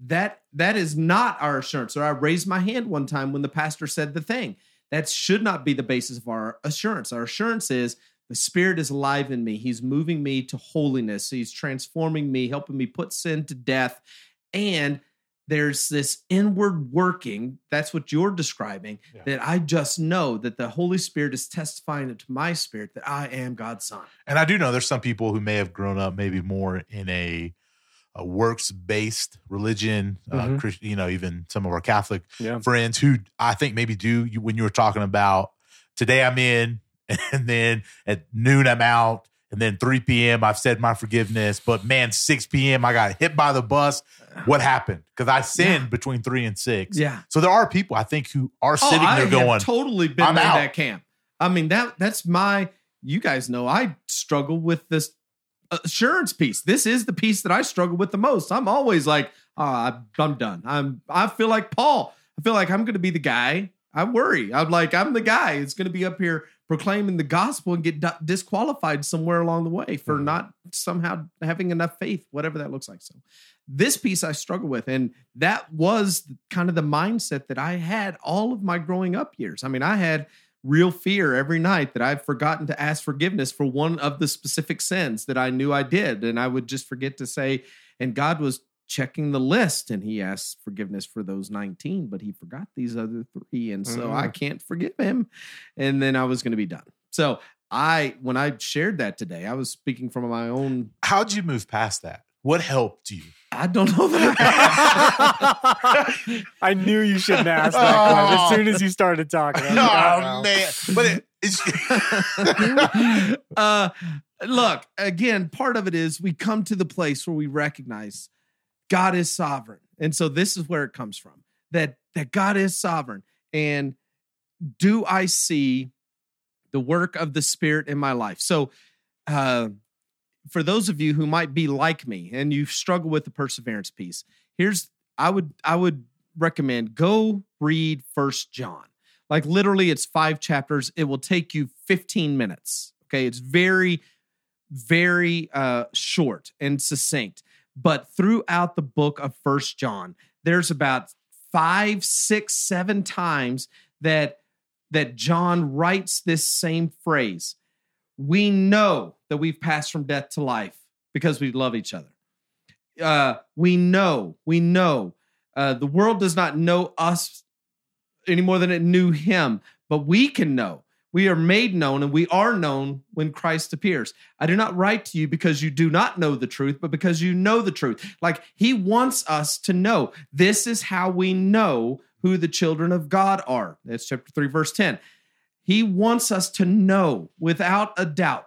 that that is not our assurance or i raised my hand one time when the pastor said the thing that should not be the basis of our assurance our assurance is the spirit is alive in me he's moving me to holiness he's transforming me helping me put sin to death and there's this inward working that's what you're describing Yeah. that i just know that the holy spirit is testifying to my spirit that i am god's son and I do know there's some people who may have grown up maybe more in a, a works based religion, uh, Mhm. Christ- you know, even some of our Catholic Yeah. friends who I think maybe do when you were talking about today I'm in, (laughs) and then at noon I'm out, and then 3 p.m. I've said my forgiveness, but man, 6 p.m. I got hit by the bus. What happened? Because I sinned between three and six. yeah So there are people I think who are sitting oh, there going, totally been "I'm in out." that camp. I mean that that's my. You guys know I struggle with this assurance piece. This is the piece that I struggle with the most. I'm always like, ah, I'm done. I'm. I feel like Paul. I feel like I'm going to be the guy. I worry. I'm like I'm the guy. It's going to be up here proclaiming the gospel and get disqualified somewhere along the way for Mhm. not somehow having enough faith, whatever that looks like. So this piece I struggle with. And that was kind of the mindset that I had all of my growing up years. I mean, I had real fear every night that I've forgotten to ask forgiveness for one of the specific sins that I knew I did. And I would just forget to say, and God was checking the list and he asked forgiveness for those 19, but he forgot these other three. And so I can't forgive him. And then I was going to be done. So I, when I shared that today, I was speaking from my own, how'd you move past that? What helped you? I don't know that I (laughs) I knew you shouldn't ask that question as soon as you started talking. I like, oh "Uh-oh." man! But it, it's (laughs) uh, look, again, part of it is we come to the place where we recognize God is sovereign. And so this is where it comes from that, that God is sovereign. And do I see the work of the Spirit in my life? So, uh, for those of you who might be like me and you struggle with the perseverance piece, here's I would I would recommend go read First John. Like literally, it's five chapters. It will take you 15 minutes. Okay, it's very, very uh, short and succinct. But throughout the book of First John, there's about five, six, seven times that that John writes this same phrase. We know that we've passed from death to life because we love each other. Uh, we know, we know. Uh, the world does not know us any more than it knew him. But we can know. We are made known and we are known when Christ appears. I do not write to you because you do not know the truth, but because you know the truth. Like he wants us to know. This is how we know who the children of God are. That's chapter 3, verse 10. He wants us to know without a doubt.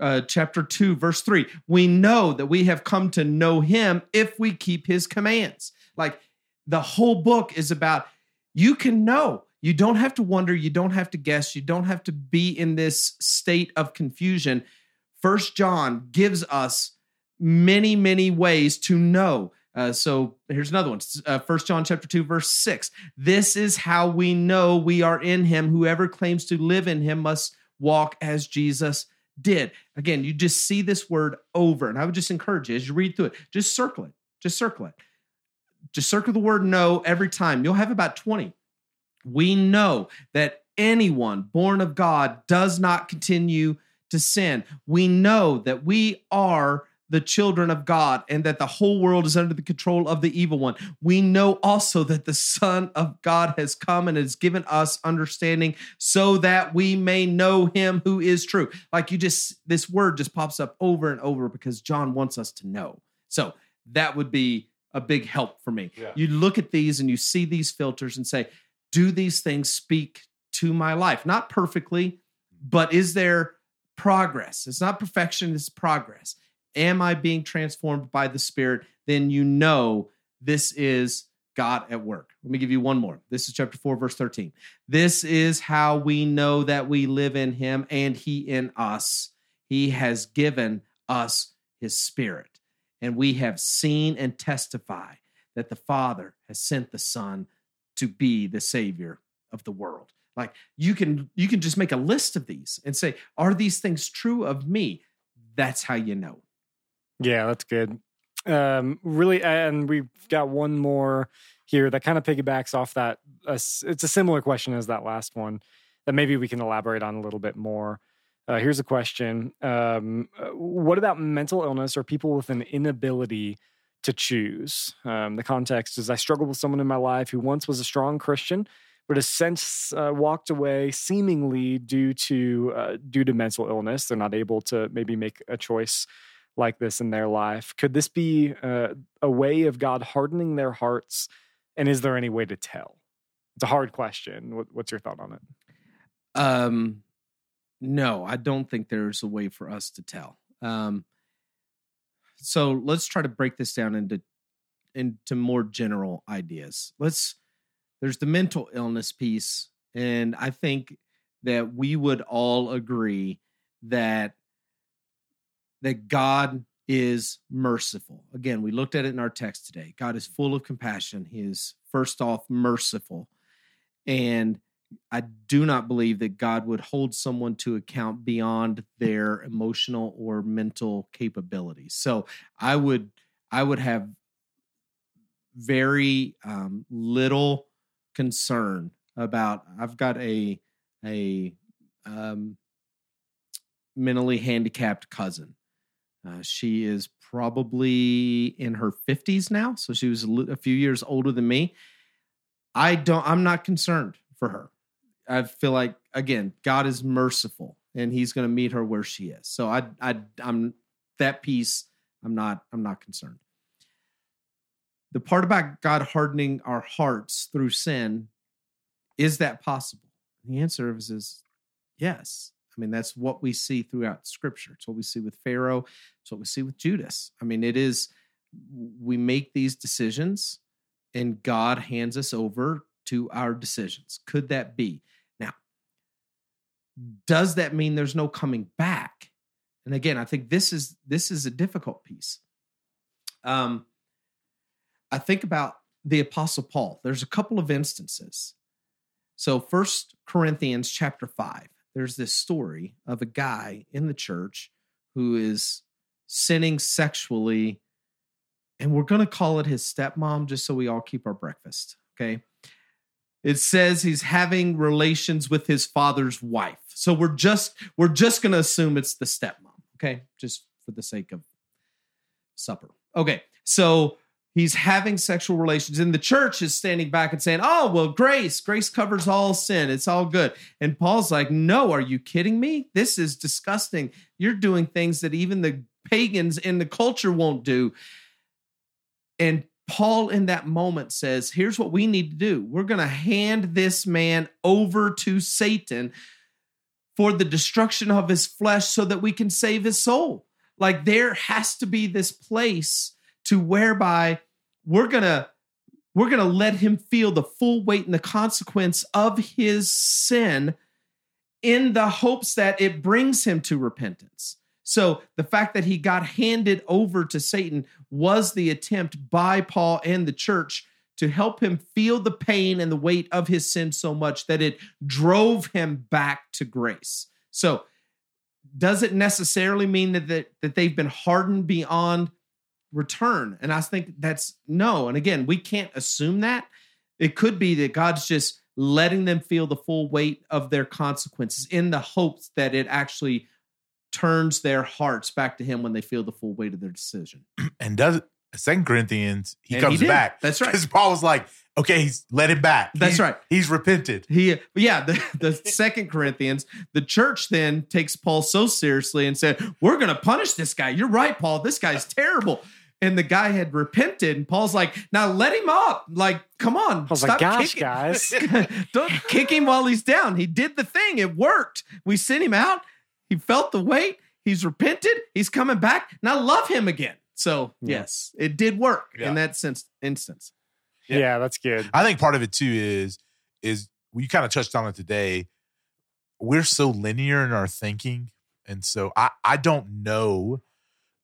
Uh, chapter 2, verse 3. We know that we have come to know him if we keep his commands. Like the whole book is about you can know. You don't have to wonder. You don't have to guess. You don't have to be in this state of confusion. First John gives us many, many ways to know. Uh, so here's another one. Uh, First John chapter two, verse six. This is how we know we are in Him. Whoever claims to live in Him must walk as Jesus did. Again, you just see this word over, and I would just encourage you as you read through it, just circle it. Just circle it. Just circle the word know every time. You'll have about 20. We know that anyone born of God does not continue to sin. We know that we are the children of God and that the whole world is under the control of the evil one. We know also that the Son of God has come and has given us understanding so that we may know him who is true. Like you just, this word just pops up over and over because John wants us to know. So that would be a big help for me. Yeah. You look at these and you see these filters and say, do these things speak to my life? Not perfectly, but is there progress? It's not perfection, it's progress. Am I being transformed by the Spirit? Then you know this is God at work. Let me give you one more. This is chapter 4, verse 13. This is how we know that we live in Him and He in us. He has given us His Spirit, and we have seen and testify that the Father has sent the Son to be the Savior of the world. Like you can you can just make a list of these and say, are these things true of me? That's how you know. Yeah, that's good. Um, really, and we've got one more here that kind of piggybacks off that. It's a similar question as that last one that maybe we can elaborate on a little bit more. Uh, here's a question um, uh, What about mental illness or people with an inability to choose? Um, the context is I struggle with someone in my life who once was a strong Christian, but has since uh, walked away seemingly due to uh, due to mental illness. They're not able to maybe make a choice like this in their life. Could this be uh, a way of God hardening their hearts? And is there any way to tell? It's a hard question. What, what's your thought on it? Um, no, I don't think there's a way for us to tell. Um, so let's try to break this down into into more general ideas. Let's there's the mental illness piece, and I think that we would all agree that that God is merciful. Again, we looked at it in our text today. God is full of compassion. He is first off merciful. And I do not believe that God would hold someone to account beyond their emotional or mental capabilities. So I would I would have very um, little concern about. I've got a a um, mentally handicapped cousin. Uh, she is probably in her 50s now, so she was a, few years older than me. I don't. I'm not concerned for her. I feel like again, God is merciful, and He's going to meet her where she is. So I, I, I'm that piece. I'm not. I'm not concerned. The part about God hardening our hearts through sin is that possible? The answer is, is yes. I mean, that's what we see throughout Scripture. It's what we see with Pharaoh. It's what we see with Judas. I mean, it is we make these decisions, and God hands us over to our decisions. Could that be? Does that mean there's no coming back? And again, I think this is this is a difficult piece. Um, I think about the Apostle Paul. There's a couple of instances. So, First Corinthians chapter five. There's this story of a guy in the church who is sinning sexually, and we're going to call it his stepmom, just so we all keep our breakfast. Okay it says he's having relations with his father's wife so we're just we're just going to assume it's the stepmom okay? Just for the sake of supper. Okay so he's having sexual relations and the church is standing back and saying oh well grace grace covers all sin. It's all good. And paul's like no are you kidding me? This is disgusting. You're doing things that even the pagans in the culture won't do. And paul in that moment says here's what we need to do. We're going to hand this man over to satan for the destruction of his flesh so that we can save his soul like there has to be this place to whereby we're gonna we're gonna let him feel the full weight and the consequence of his sin in the hopes that it brings him to repentance. So the fact that he got handed over to Satan was the attempt by Paul and the church to help him feel the pain and the weight of his sin so much that it drove him back to grace. So does it necessarily mean that, that, that they've been hardened beyond return. And I think that's no. And again, we can't assume that. It could be that God's just letting them feel the full weight of their consequences in the hopes that it actually turns their hearts back to him when they feel the full weight of their decision. (clears throat) And does Second Corinthians, he And comes did. back. That's right. Because Paul was like, okay, he's let him back. That's He's- right. He's repented. He, yeah, the, the second Corinthians, the church then takes Paul so seriously and said, We're going to punish this guy. You're right, Paul. This guy's terrible. And the guy had repented, and Paul's like, Now let him up. Like, come on. I was stop like, gosh, kicking- guys. (laughs) Don't kick him while he's down. He did the thing. It worked. We sent him out. He felt the weight. He's repented. He's coming back. Now love him again. So Yeah. yes, it did work Yeah. in that sense instance. Yeah. Yeah, that's good. I think part of it too is is you kind of touched on it today. We're so linear in our thinking, and so I I don't know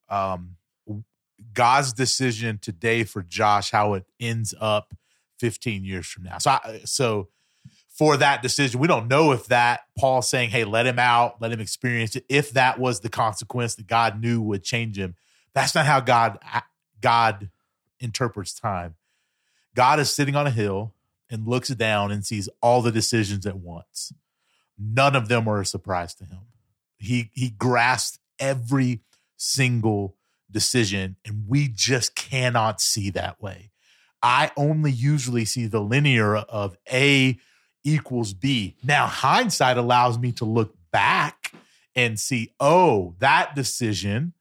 um God's decision today for Josh how it ends up 15 years from now. So I, so for that decision, we don't know if that Paul saying, "Hey, let him out, let him experience it," if that was the consequence that God knew would change him. That's not how God God interprets time. God is sitting on a hill and looks down and sees all the decisions at once. None of them are a surprise to him. He he grasped every single decision, and we just cannot see that way. I only usually see the linear of A equals B. Now, hindsight allows me to look back and see, oh, that decision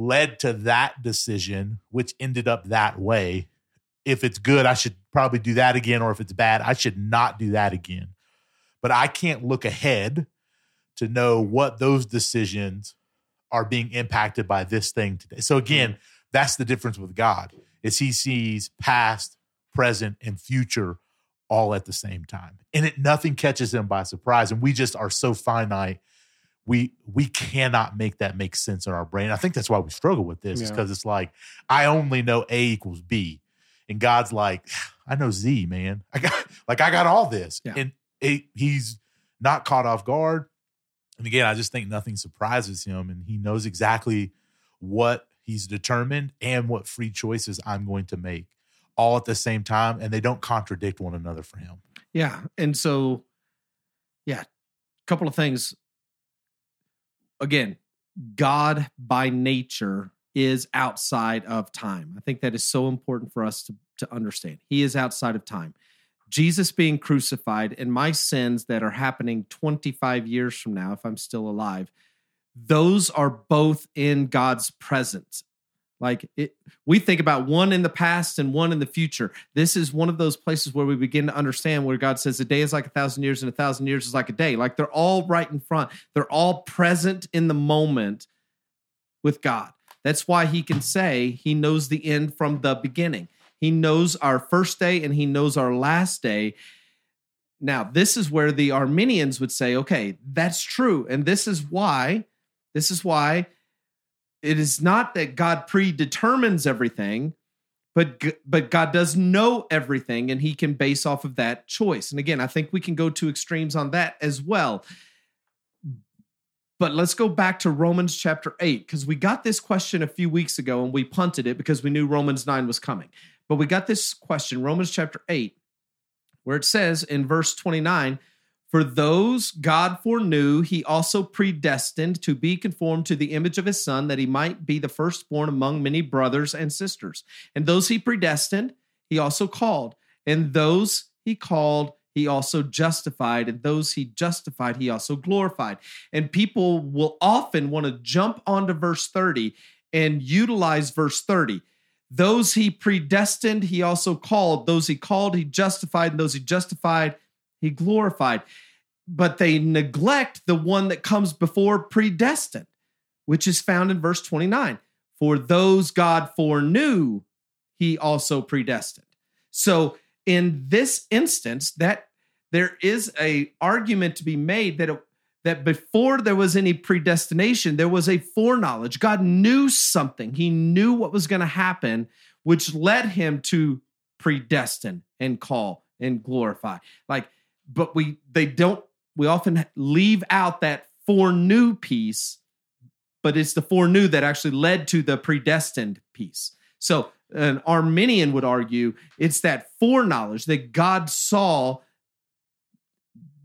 led to that decision, which ended up that way if it's good, I should probably do that again, or if it's bad, I should not do that again. But I can't look ahead to know what those decisions are being impacted by this thing today. So again, that's the difference with God is he sees past, present, and future all at the same time. And it nothing catches him by surprise. And we just are so finite. We we cannot make that make sense in our brain. I think that's why we struggle with this, is because it's like I only know A equals B. And God's like, I know Z, man. I got (laughs) like I got all this. Yeah. And it, he's not caught off guard. And again, I just think nothing surprises him. And he knows exactly what he's determined and what free choices I'm going to make all at the same time. And they don't contradict one another for him. Yeah. And so, yeah, a couple of things. Again, God by nature is outside of time. I think that is so important for us to, to understand. He is outside of time. Jesus being crucified and my sins that are happening 25 years from now, if I'm still alive, those are both in God's presence. Like it, we think about one in the past and one in the future. This is one of those places where we begin to understand where God says a day is like a thousand years and a thousand years is like a day. Like they're all right in front. They're all present in the moment with God. That's why he can say he knows the end from the beginning. He knows our first day and he knows our last day. Now, this is where the Arminians would say, okay, that's true. And this is why, this is why it is not that God predetermines everything, but but God does know everything and he can base off of that choice. And again, I think we can go to extremes on that as well. But let's go back to Romans chapter 8 because we got this question a few weeks ago and we punted it because we knew Romans 9 was coming. But we got this question, Romans chapter 8, where it says in verse 29 For those God foreknew, he also predestined to be conformed to the image of his son, that he might be the firstborn among many brothers and sisters. And those he predestined, he also called. And those he called, he also justified. And those he justified, he also glorified. And people will often want to jump onto verse 30 and utilize verse 30. Those he predestined, he also called. Those he called, he justified. And those he justified, he glorified. But they neglect the one that comes before predestined, which is found in verse 29. For those God foreknew, he also predestined. So in this instance, that there is a argument to be made that it, that before there was any predestination, there was a foreknowledge. God knew something. He knew what was going to happen, which led him to predestine and call and glorify. Like but we they don't we often leave out that foreknew piece but it's the foreknew that actually led to the predestined piece. So an arminian would argue it's that foreknowledge that god saw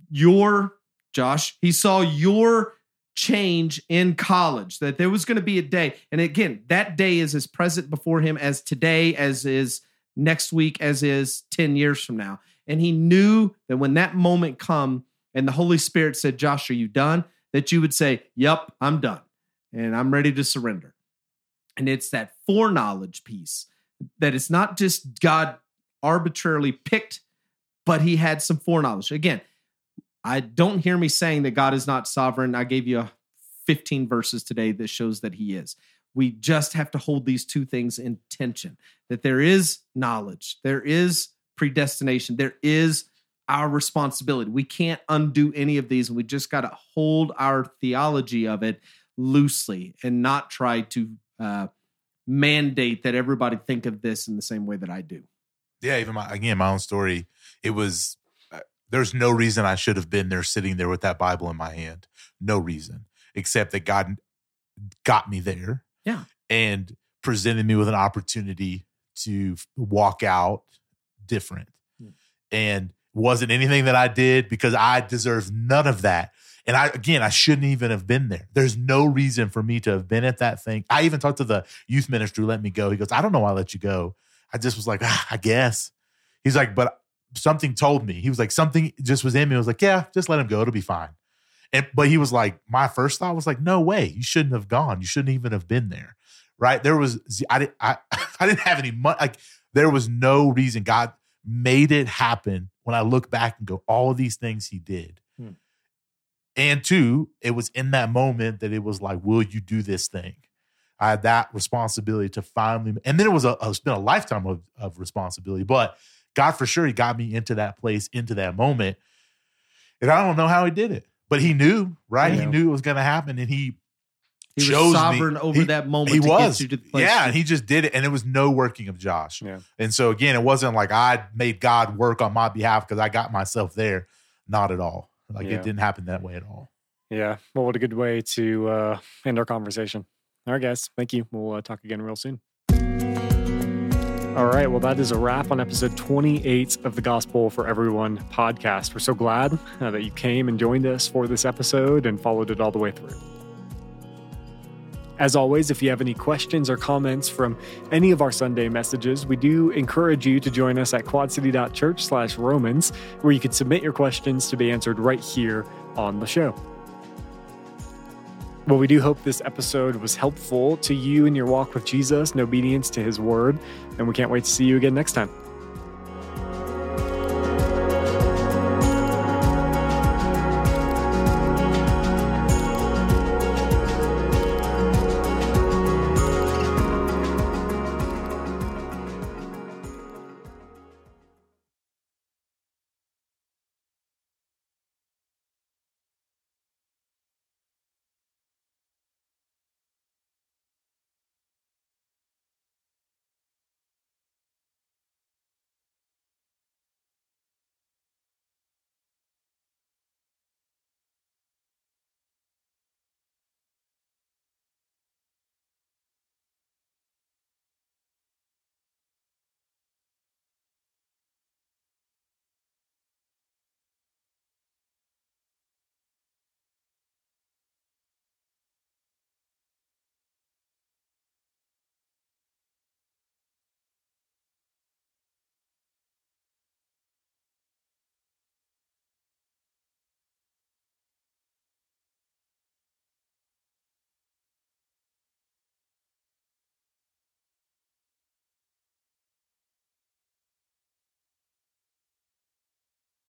your josh he saw your change in college that there was going to be a day and again that day is as present before him as today as is next week as is 10 years from now and he knew that when that moment come and the Holy Spirit said, Josh, are you done? That you would say, Yep, I'm done. And I'm ready to surrender. And it's that foreknowledge piece that it's not just God arbitrarily picked, but he had some foreknowledge. Again, I don't hear me saying that God is not sovereign. I gave you 15 verses today that shows that he is. We just have to hold these two things in tension that there is knowledge, there is predestination. There is our responsibility. We can't undo any of these, and we just got to hold our theology of it loosely and not try to uh, mandate that everybody think of this in the same way that I do. Yeah, even my again my own story. It was uh, there's no reason I should have been there sitting there with that Bible in my hand. No reason except that God got me there. Yeah, and presented me with an opportunity to walk out different. Hmm. And wasn't anything that I did because I deserve none of that. And I, again, I shouldn't even have been there. There's no reason for me to have been at that thing. I even talked to the youth minister who let me go. He goes, I don't know why I let you go. I just was like, ah, I guess. He's like, but something told me. He was like, something just was in me. I was like, yeah, just let him go. It'll be fine. And, but he was like, my first thought was like, no way. You shouldn't have gone. You shouldn't even have been there. Right. There was, I didn't, I, (laughs) I didn't have any money. Like there was no reason God, made it happen when I look back and go, all of these things he did. Hmm. And two, it was in that moment that it was like, will you do this thing? I had that responsibility to finally, and then it was a, it's been a lifetime of, of responsibility, but God for sure, he got me into that place, into that moment. And I don't know how he did it, but he knew, right? He knew it was going to happen. And he he was sovereign me. over he, that moment. He was, yeah, and he just did it, and it was no working of Josh. Yeah. And so again, it wasn't like I made God work on my behalf because I got myself there. Not at all. Like yeah. it didn't happen that way at all. Yeah. Well, what a good way to uh, end our conversation. All right, guys. Thank you. We'll uh, talk again real soon. All right. Well, that is a wrap on episode 28 of the Gospel for Everyone podcast. We're so glad uh, that you came and joined us for this episode and followed it all the way through. As always, if you have any questions or comments from any of our Sunday messages, we do encourage you to join us at quadcity.church slash Romans, where you can submit your questions to be answered right here on the show. Well, we do hope this episode was helpful to you in your walk with Jesus and obedience to his word, and we can't wait to see you again next time.